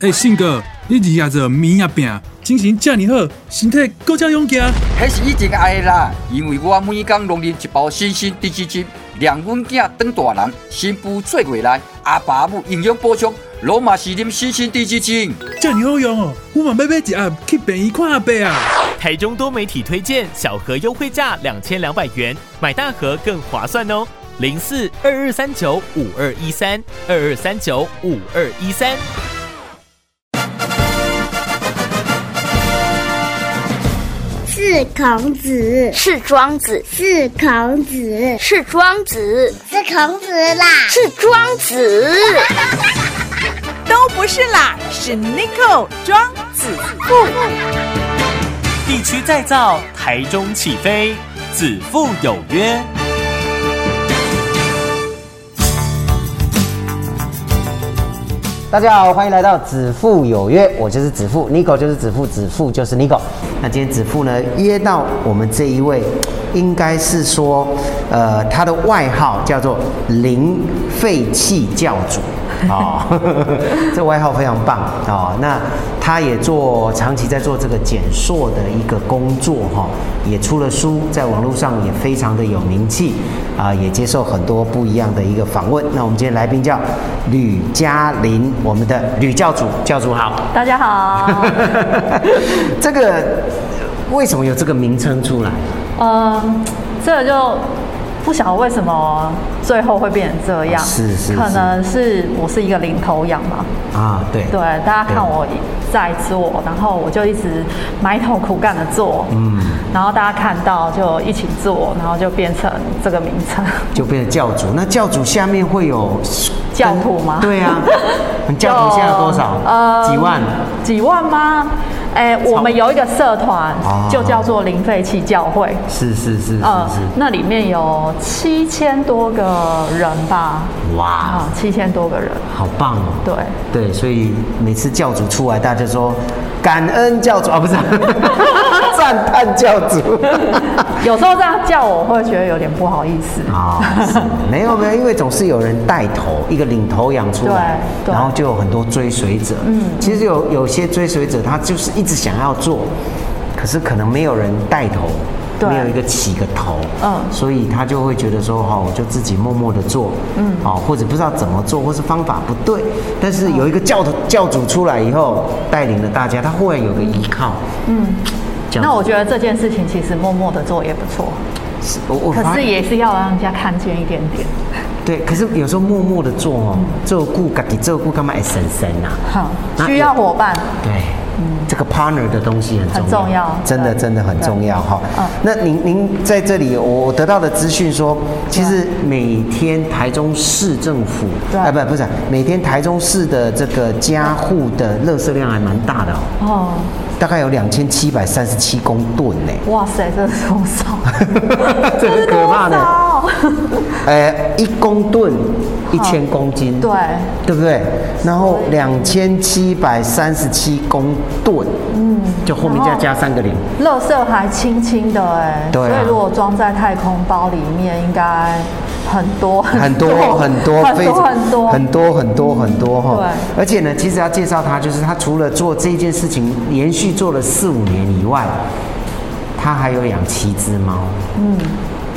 哎，信哥，你日夜做面也饼，精神这么好，身体更加勇健。迄是以前爱的啦，因为我每天拢啉一包新鲜低脂精，让阮囝当大人，新妇做过来，阿爸母营养补充，罗马是啉新鲜低脂精。这么好用哦，我嘛要买一盒去便宜看阿伯啊。台中多媒体推荐，小盒优惠价两千两百元，买大盒更划算哦。零四二二三九五二一三二二三九五二一三。是孔子，是庄子，是孔子，是庄子，是孔子啦，是庄子，都不是啦，是 n i c o 庄子富。地区再造，台中起飞，子父有约。大家好，欢迎来到子父有约，我就是子父，Nico 就是子父，子父就是 Nico。那今天子父呢约到我们这一位，应该是说，呃，他的外号叫做零废弃教主。哦，这外号非常棒哦。那他也做长期在做这个减塑的一个工作哈，也出了书，在网络上也非常的有名气啊，也接受很多不一样的一个访问。那我们今天来宾叫吕嘉玲，我们的吕教主，教主好，大家好。这个为什么有这个名称出来？嗯，这个就。不晓得为什么最后会变成这样，是是，可能是我是一个领头羊嘛。啊，对对，大家看我在做，然后我就一直埋头苦干的做，嗯，然后大家看到就一起做，然后就变成这个名称，就变成教主。那教主下面会有教徒吗？对啊，教徒现在多少？呃，几万？几万吗？哎，我们有一个社团，就叫做零废弃教会。是是是是是，那里面有七千多个人吧？哇，七千多个人，好棒哦！对对，所以每次教主出来，大家说感恩教主啊，不是 赞叹教主。有时候这样叫我会觉得有点不好意思啊。没有没有，因为总是有人带头，一个领头羊出来，然后就有很多追随者。嗯，其实有有些追随者，他就是一直想要做，可是可能没有人带头，没有一个起个头。嗯，所以他就会觉得说，哈，我就自己默默的做。嗯，哦，或者不知道怎么做，或是方法不对，但是有一个教头教主出来以后，带领了大家，他忽然有个依靠。嗯。那我觉得这件事情其实默默的做也不错，是，我可是也是要让人家看见一点点。对，可是有时候默默的做哦，做顾自己做顾干嘛？神神呐，好，需要伙伴。对，嗯，这个 partner 的东西很重要，真的真的很重要哈。嗯，那您您在这里，我得到的资讯说，其实每天台中市政府，哎，不不是，每天台中市的这个家户的垃圾量还蛮大的哦。哦。大概有两千七百三十七公吨呢！哇塞，这是多少？这是可怕的。呃，一公吨一千公斤，对，对不对？然后两千七百三十七公吨，嗯，就后面再加三个零。垃圾还轻轻的哎，对，所以如果装在太空包里面，应该。很多很多很多很多很多很多很多很多哈，对，而且呢，其实要介绍他，就是他除了做这件事情，连续做了四五年以外，他还有养七只猫。嗯，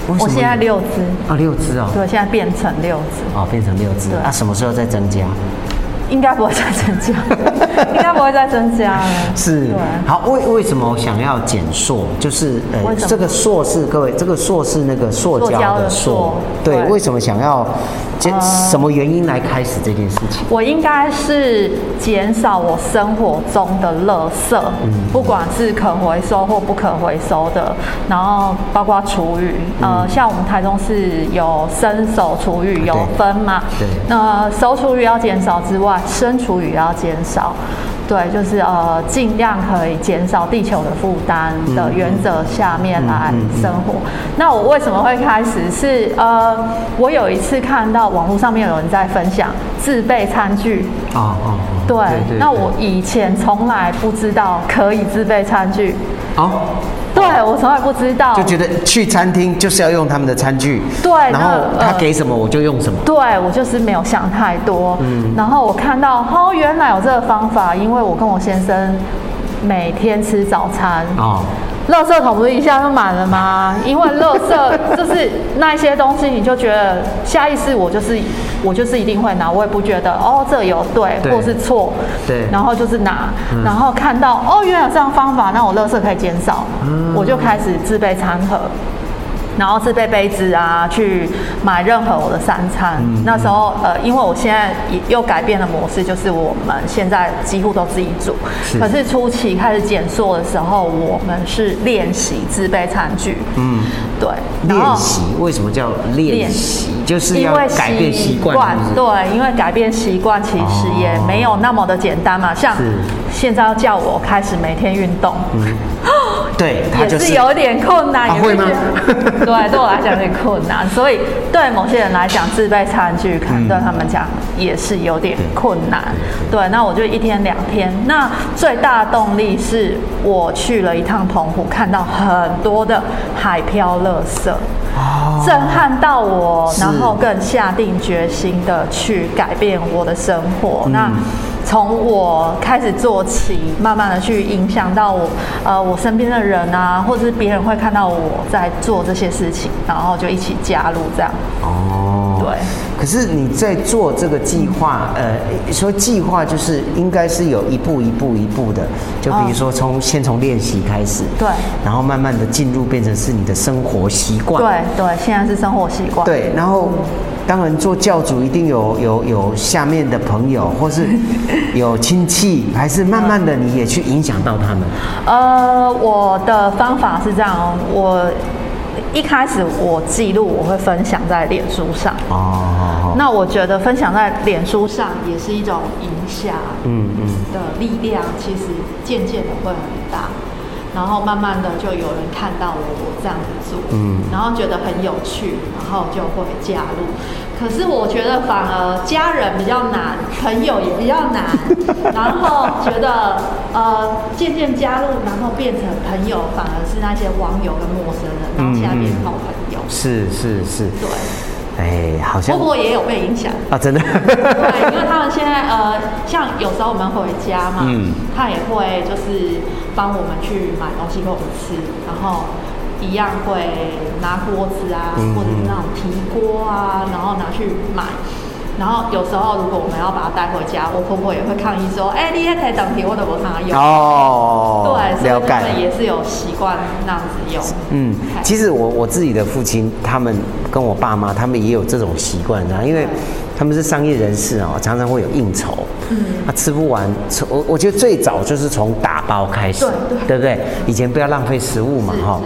我现在六只。啊，六只哦，对，现在变成六只。哦，变成六只，啊，什么时候再增加？应该不会再增加，应该不会再增加了。是，好，为为什么想要减塑？就是呃，这个塑是各位，这个塑是那个塑胶的塑，对，为什么想要减？什么原因来开始这件事情？我应该是减少我生活中的垃圾，不管是可回收或不可回收的，然后包括厨余，呃，像我们台中是有伸手厨余有分嘛？对。那手厨余要减少之外，生厨余要减少。对，就是呃，尽量可以减少地球的负担的原则下面来生活。那我为什么会开始？是呃，我有一次看到网络上面有人在分享自备餐具啊啊，对，那我以前从来不知道可以自备餐具。哦，对，我从来不知道，就觉得去餐厅就是要用他们的餐具，对然后他给什么我就用什么。对我就是没有想太多，嗯然后我看到哦，原来有这个方法，因为我跟我先生每天吃早餐。哦，垃圾桶不是一下就满了吗？因为垃圾就是那一些东西，你就觉得下意识我就是我就是一定会拿，我也不觉得哦这有对对。或是错，对。然后就是拿，嗯。然后看到哦原来有这样方法，那我垃圾可以减少，嗯。我就开始自备餐盒。然后自备杯子啊，去买任何我的三餐。嗯那时候，呃，因为我现在也又改变了模式，就是我们现在几乎都自己煮。是可是初期开始减塑的时候，我们是练习自备餐具。嗯，对，练习为什么叫练练习？就是因为要改变习惯，对，因为改变习惯其实也没有那么的简单嘛。像是现在要叫我开始每天运动，对，他也就是是有点困难，也是啊会吗对，对我来讲有点困难，所以对某些人来讲，自备餐具可能对他们讲也是有点困难。对，那我就一天两天。那最大的动力是我去了一趟澎湖，看到很多的海漂垃圾。震撼到我，然后更下定决心的去改变我的生活。那从我开始做起，慢慢的去影响到我，呃，我身边的人啊，或者是别人会看到我在做这些事情，然后就一起加入这样。哦，对。可是你在做这个计划，呃，说计划就是应该是有一步一步一步的，就比如说从先从练习开始，对然后慢慢的进入变成是你的生活习惯，对对，现在是生活习惯。对，然后当然做教主一定有有有下面的朋友，或是有亲戚，还是慢慢的你也去影响到他们。呃，我的方法是这样哦，我一开始我记录我会分享在脸书上。哦，那我觉得分享在脸书上也是一种影响嗯嗯，的力量，其实渐渐的会很大。然后慢慢的就有人看到我我这样子做，嗯然后觉得很有趣，然后就会加入。可是我觉得反而家人比较难，朋友也比较难，然后觉得呃渐渐加入，然后变成朋友，反而是那些网友跟陌生人，然后现在变好朋友。是是是，对，哎，好像不过也有被影响。啊，真的，对，因为他们现在呃，像有时候我们回家嘛，嗯他也会就是帮我们去买东西给我们吃，然后一样会拿锅子啊，嗯或者是那种提锅啊，然后拿去买。然后有时候如果我们要把它带回家，我婆婆也会抗议说：“哎、你也可以等皮，我都不看用。哦，对，所以他了解们也是有习惯那样子用。嗯，其实我我自己的父亲，他们跟我爸妈，他们也有这种习惯，啊，因为他们是商业人士哦，常常会有应酬，嗯，他吃不完，从我我觉得最早就是从打包开始，对对对不对？以前不要浪费食物嘛，哈。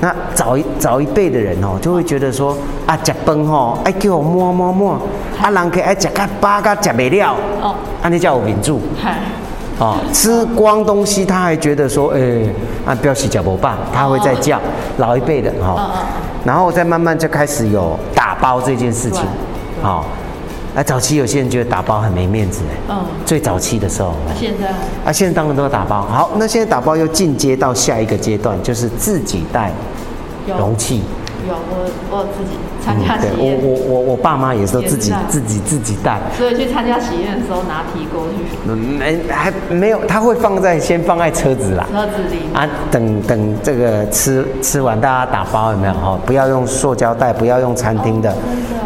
那早一早一辈的人哦，就会觉得说啊，食饭吼，爱叫我摸摸摸，啊，人可爱食甲饱甲食袂了，哦，安尼叫有民主。嗨，哦，吃光东西他还觉得说，哎、啊，表示脚不棒，他会再叫、老一辈的哈、然后再慢慢就开始有打包这件事情，对好、啊，早期有些人觉得打包很没面子哎，嗯，最早期的时候，现在啊，现在当然都要打包。好，那现在打包又进阶到下一个阶段，就是自己带容器。有我我有自己参加喜宴，我我我爸妈也是都自己自己自己带。所以去参加喜宴的时候拿提锅去。嗯，没还没有，他会放在先放在车子啦。车子里。啊，等等这个吃吃完，大家打包有没有？哈？不要用塑胶袋，不要用餐厅的，的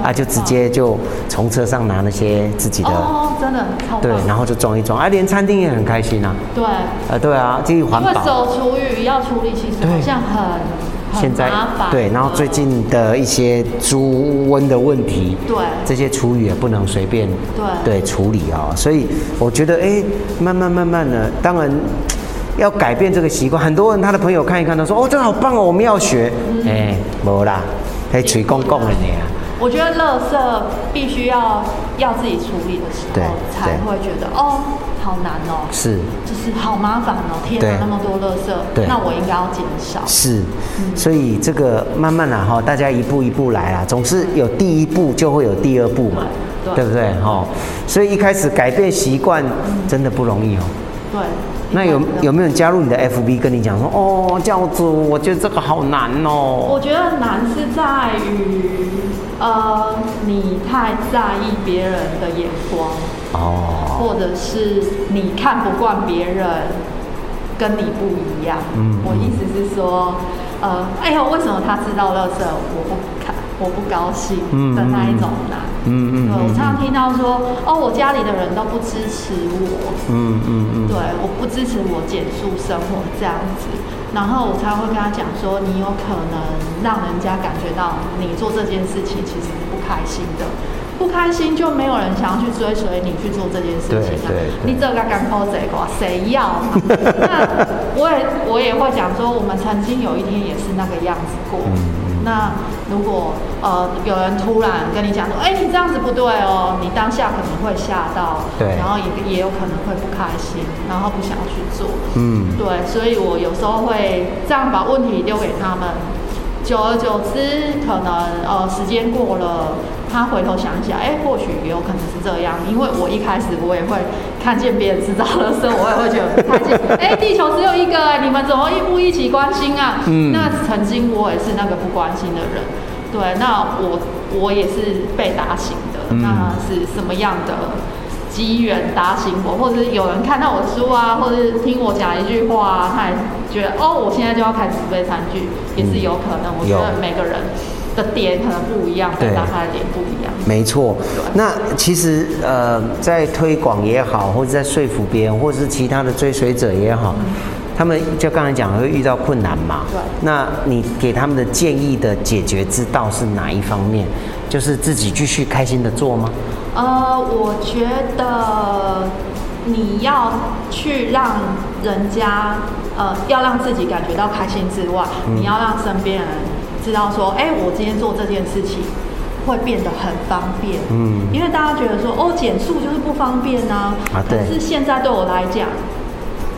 啊，就直接就从车上拿那些自己的，哦，真的对，然后就装一装，啊，连餐厅也很开心啊，对，啊，对啊，这环因为厨余要处理，其实好像很很现在。对，然后最近的一些猪瘟的问题，对这些厨余也不能随便对对处理哦、所以我觉得哎，慢慢慢慢的，当然要改变这个习惯。很多人他的朋友看一看他说哦，这个好棒哦，我们要学。哎、没啦，还吹公公的呢啊。我觉得垃圾必须要要自己处理的时候，才对会觉得哦，好难哦，是就是好麻烦哦，天对哪，那么多垃圾对，那我应该要减少。是，所以这个慢慢啦哈，大家一步一步来啦，总是有第一步就会有第二步嘛，对对不对哈？所以一开始改变习惯真的不容易哦。对。那有有没有人加入你的 FB 跟你讲说，哦，教主，我觉得这个好难哦。我觉得难是在于，呃，你太在意别人的眼光，哦，或者是你看不惯别人跟你不一样。嗯我意思是说，呃，哎呦，为什么他知道乐色，我不看，我不高兴嗯的那一种难。嗯嗯对，我嗯常常听到说，哦，我家里的人都不支持我，嗯嗯嗯，对，我不支持我减速生活这样子。然后我才会跟他讲说，你有可能让人家感觉到你做这件事情其实是不开心的，不开心就没有人想要去追随你去做这件事情啊。你这个敢谁要嘛？那我也我也会讲说，我们曾经有一天也是那个样子过。嗯那如果呃有人突然跟你讲说，哎、你这样子不对哦，你当下可能会吓到，对。然后也也有可能会不开心，然后不想去做，嗯。对，所以我有时候会这样把问题丢给他们，久而久之，可能呃时间过了，他回头想一下，哎、或许也有可能是这样，因为我一开始我也会看见别人制造的时候，我也会觉得哎、地球只有一个、哎，你们怎么一不一起关心啊？嗯那曾经我也是那个不关心的人，对，那我我也是被打醒的，嗯那是什么样的？机缘打醒我，或者是有人看到我的书啊，或者是听我讲一句话啊，他也觉得哦，我现在就要开始背餐具，也是有可能。我觉得每个人的点可能不一样，对。被打开的点不一样。没错，那其实呃，在推广也好，或者在说服别人，或者是其他的追随者也好，他们就刚才讲会遇到困难嘛。对那你给他们的建议的解决之道是哪一方面？就是自己继续开心的做吗？呃，我觉得你要去让人家呃，要让自己感觉到开心之外，嗯你要让身边人知道说，哎、我今天做这件事情会变得很方便。嗯因为大家觉得说，哦，减速就是不方便啊。啊对可是现在对我来讲，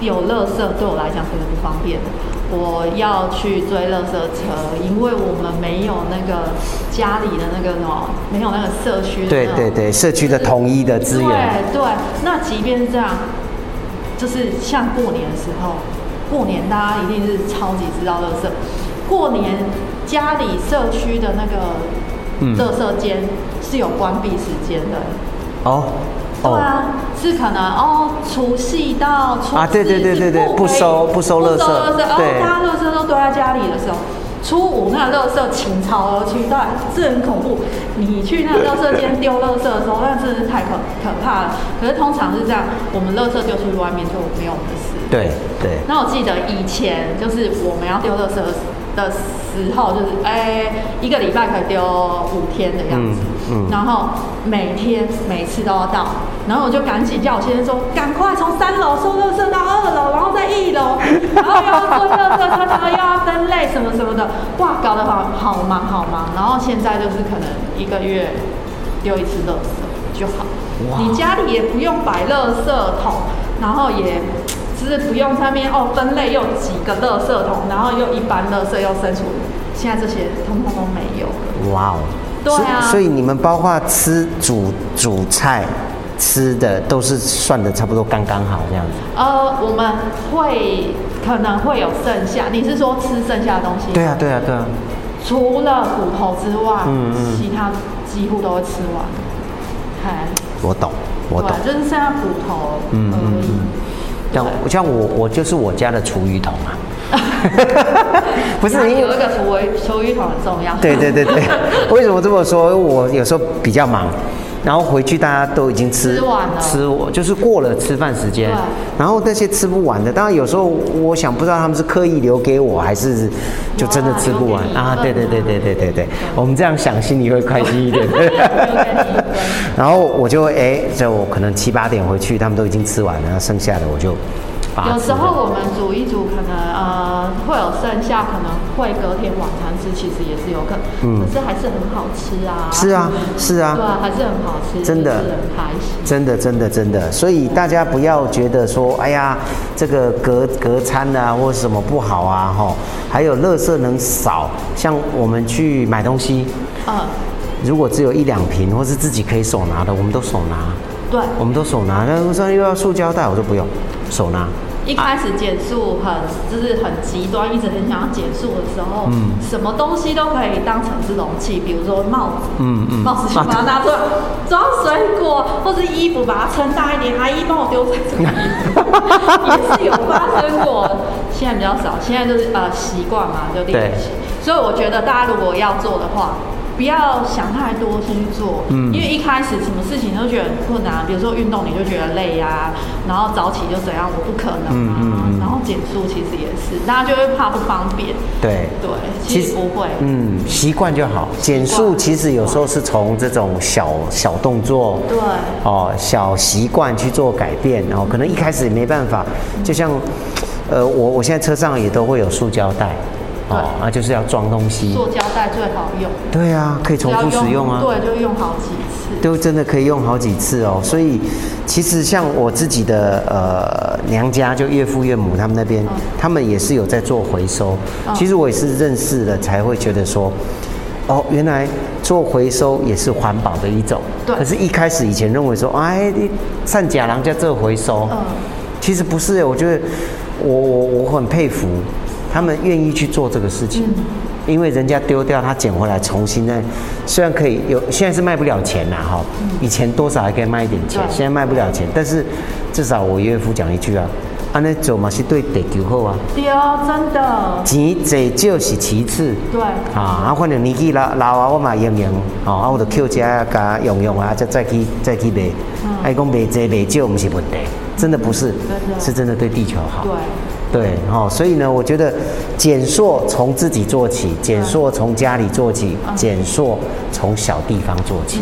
有垃圾对我来讲是不方便的。我要去追垃圾车，因为我们没有那个家里的那个什么，没有那个社区的对对对，社区的统一的资源。对对，那即便是这样，就是像过年的时候，过年大家一定是超级知道垃圾。过年家里社区的那嗯个垃圾间是有关闭时间的。哦对啊，是可能哦，除夕到初啊对对对对对四不收不收垃圾不收垃圾，哦，对大家垃圾都堆在家里的时候。初五那个垃圾倾巢而去，对，这很恐怖。你去那个垃圾间丢垃圾的时候，那真是太可可怕了。可是通常是这样，我们垃圾丢出去外面就没有我们的事。对对，那我记得以前就是我们要丢垃圾的时候，就是哎、一个礼拜可以丢五天的样子，嗯嗯然后每天每次都要到，然后我就赶紧叫我先生说，赶快从三楼收垃圾到二楼，然后在一楼，然后又要做垃圾车，然后又要分类什么什么的，哇，搞得好好忙好忙。然后现在就是可能一个月丢一次垃圾就好，你家里也不用摆垃圾桶，然后也。就是不用上面哦，分类又几个垃圾桶，然后又一般垃圾又生出，现在这些通通都没有了。哇哦。对啊所以所以你们包括吃煮煮菜吃的都是算的差不多刚刚好这样子。呃，我们会可能会有剩下，你是说吃剩下的东西？对啊对啊对啊。除了骨头之外，嗯嗯其他几乎都会吃完。嗨，我懂，我懂。就是剩下骨头嗯已。像像我我就是我家的厨余桶啊。不是你有一个厨余厨余桶很重要。对对对对，为什么这么说？我有时候比较忙，然后回去大家都已经吃吃完了。吃我就是过了吃饭时间，然后那些吃不完的，当然有时候我想不知道他们是刻意留给我，还是就真的吃不完。啊？对对对对对对对，我们这样想心里会开心一点。然后我就哎，就我可能七八点回去，他们都已经吃完了，剩下的我就有时候我们煮一煮，可能呃会有剩下，可能会隔天晚餐吃，其实也是有可能，嗯可是还是很好吃啊。是啊是啊对啊，还是很好吃，真的就是很开心。真的，真的，真的，所以大家不要觉得说，哎呀，这个隔隔餐啊，或者什么不好啊，哈，还有垃圾能少，像我们去买东西，嗯，如果只有一两瓶，或是自己可以手拿的，我们都手拿，对我们都手拿。那我说又要塑胶袋，我说不用，手拿。一开始减速很就是很极端，一直很想要减速的时候，嗯什么东西都可以当成是容器，比如说帽子，嗯嗯帽子就把它拿出来装水果，或是衣服把它撑大一点，阿姨帮我丢在这里，也是有发生过。现在比较少，现在就是呃习惯嘛，就练习。所以我觉得大家如果要做的话，不要想太多，先去做。嗯因为一开始什么事情都觉得很困难，比如说运动你就觉得累呀、然后早起就怎样，我不可能啊。嗯嗯嗯然后减速其实也是，大家就会怕不方便。对。对，其实不会。嗯，习惯就好。减速其实有时候是从这种小小动作，对哦，小习惯去做改变，然后可能一开始也没办法，就像，呃，我我现在车上也都会有塑胶袋，哦，那，就是要装东西。做胶袋最好用，对啊，可以重复使用啊。对，就用好几次。都真的可以用好几次哦，所以其实像我自己的呃娘家，就岳父岳母他们那边，他们也是有在做回收。嗯其实我也是认识了才会觉得说，哦，原来做回收也是环保的一种。对可是，一开始以前认为说，哎，你善假郎叫做回收，嗯其实不是，我觉得我我我很佩服他们愿意去做这个事情，嗯。因为人家丢掉，他捡回来重新再，虽然可以有，现在是卖不了钱啦哈，以前多少还可以卖一点钱，现在卖不了钱，但是至少我岳父讲一句啊，安尼做嘛是对地球好啊，丢，真的，钱济少是其次。对，啊，啊，反正年纪老老啊，我嘛用用，哦，啊，我就扣家加用用啊，再再去再去卖，嗯。爱讲卖济卖少，不是问题，真的不是，是真的对地球好。对。对，哦，所以呢，我觉得减塑从自己做起，减塑从家里做起，减塑从小地方做起。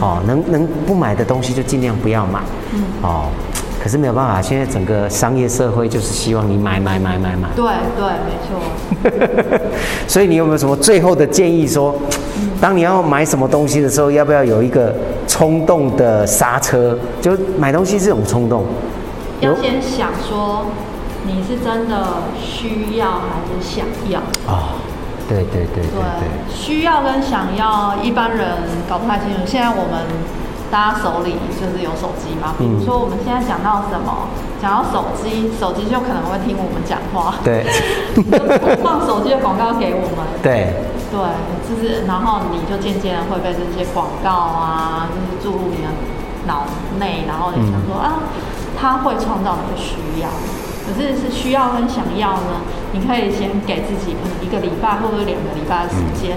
哦，能能不买的东西就尽量不要买。嗯哦，可是没有办法，现在整个商业社会就是希望你买买买买买。对对，没错。所以你有没有什么最后的建议说，当你要买什么东西的时候，要不要有一个冲动的刹车？就买东西这种冲动。要先想说，你是真的需要还是想要？啊、对对对对对。需要跟想要，一般人搞不太清楚。现在我们大家手里就是有手机嘛，比如说我们现在讲到什么，讲到手机，手机就可能会听我们讲话，对就放手机的广告给我们。对对，就是然后你就渐渐会被这些广告啊，就是注入你的脑内，然后你想说、啊，它会创造你的需要。可是是需要跟想要呢，你可以先给自己可能一个礼拜或者两个礼拜的时间。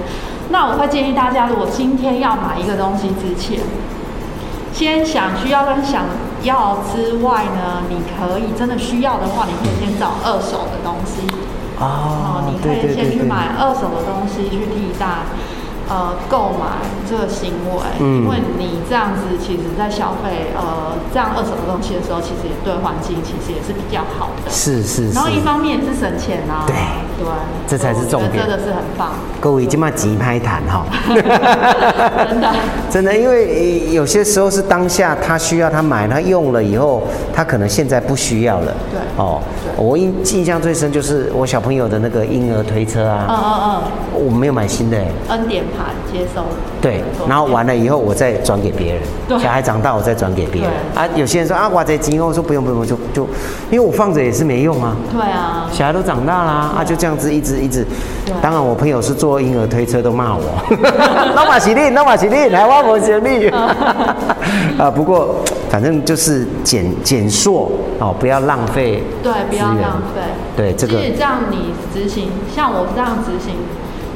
那我会建议大家，如果今天要买一个东西之前，先想需要跟想要之外呢，你可以真的需要的话，你可以先找二手的东西。哦你可以先去买二手的东西去替代，呃，购买这个行为，嗯。因为你这样子，其实在消费呃这样二手的东西的时候，其实也对环境其实也是比较好的。是是是。然后。一方面也是省钱啊，对。对，这才是重点。真的是很棒，各位今嘛急拍谈哈，真的。真的，因为呃有些时候是当下他需要他买，他用了以后，他可能现在不需要了。对。哦，我印印象最深就是我小朋友的那个婴儿推车啊。嗯嗯，嗯。我没有买新的哎。嗯，恩典牌接收。对，然后完了以后我再转给别人，对小孩长大我再转给别人。啊，有些人说啊，我在金，我说不用不用，就就，因为我放着也是没用啊。对啊，小孩都长大啦，啊，就这样子一直一直对。当然，我朋友是坐婴儿推车都骂我，那马喜力，那马喜力，来挖我行力。啊，不过反正就是减减缩哦，不要浪费对，不要浪费。对这个其实这样你执行，像我这样执行，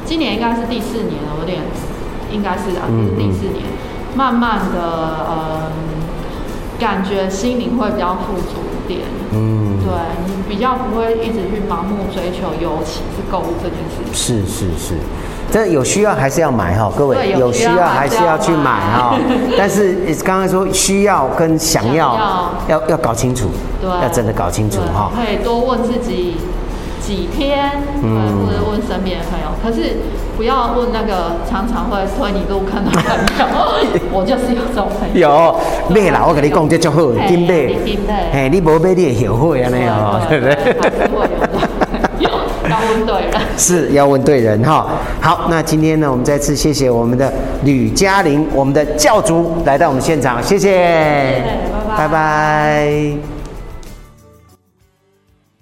今年应该是第四年了，我有点应该是啊，嗯第四年，慢慢的，呃，感觉心灵会比较富足一点。嗯，对你比较不会一直去盲目追求，尤其是购物这件事情。是是是，这有需要还是要买哈，各位有需要还是要去买哈。但是刚刚说需要跟想要要要搞清楚，对，要真的搞清楚哈。可以多问自己几天，嗯嗯，或者问身边的朋友。可是不要问那个常常会推你入坑的朋友，我就是有这种朋友。有买啦，我跟你讲，这足好，嘿金买你紧买，嘿，你无买你会后悔安尼哦，对不 对？还是会有的。问对人。是要问对人哈。好，那今天呢，我们再次谢谢我们的吕嘉玲，我们的教主来到我们现场，谢谢，拜拜拜拜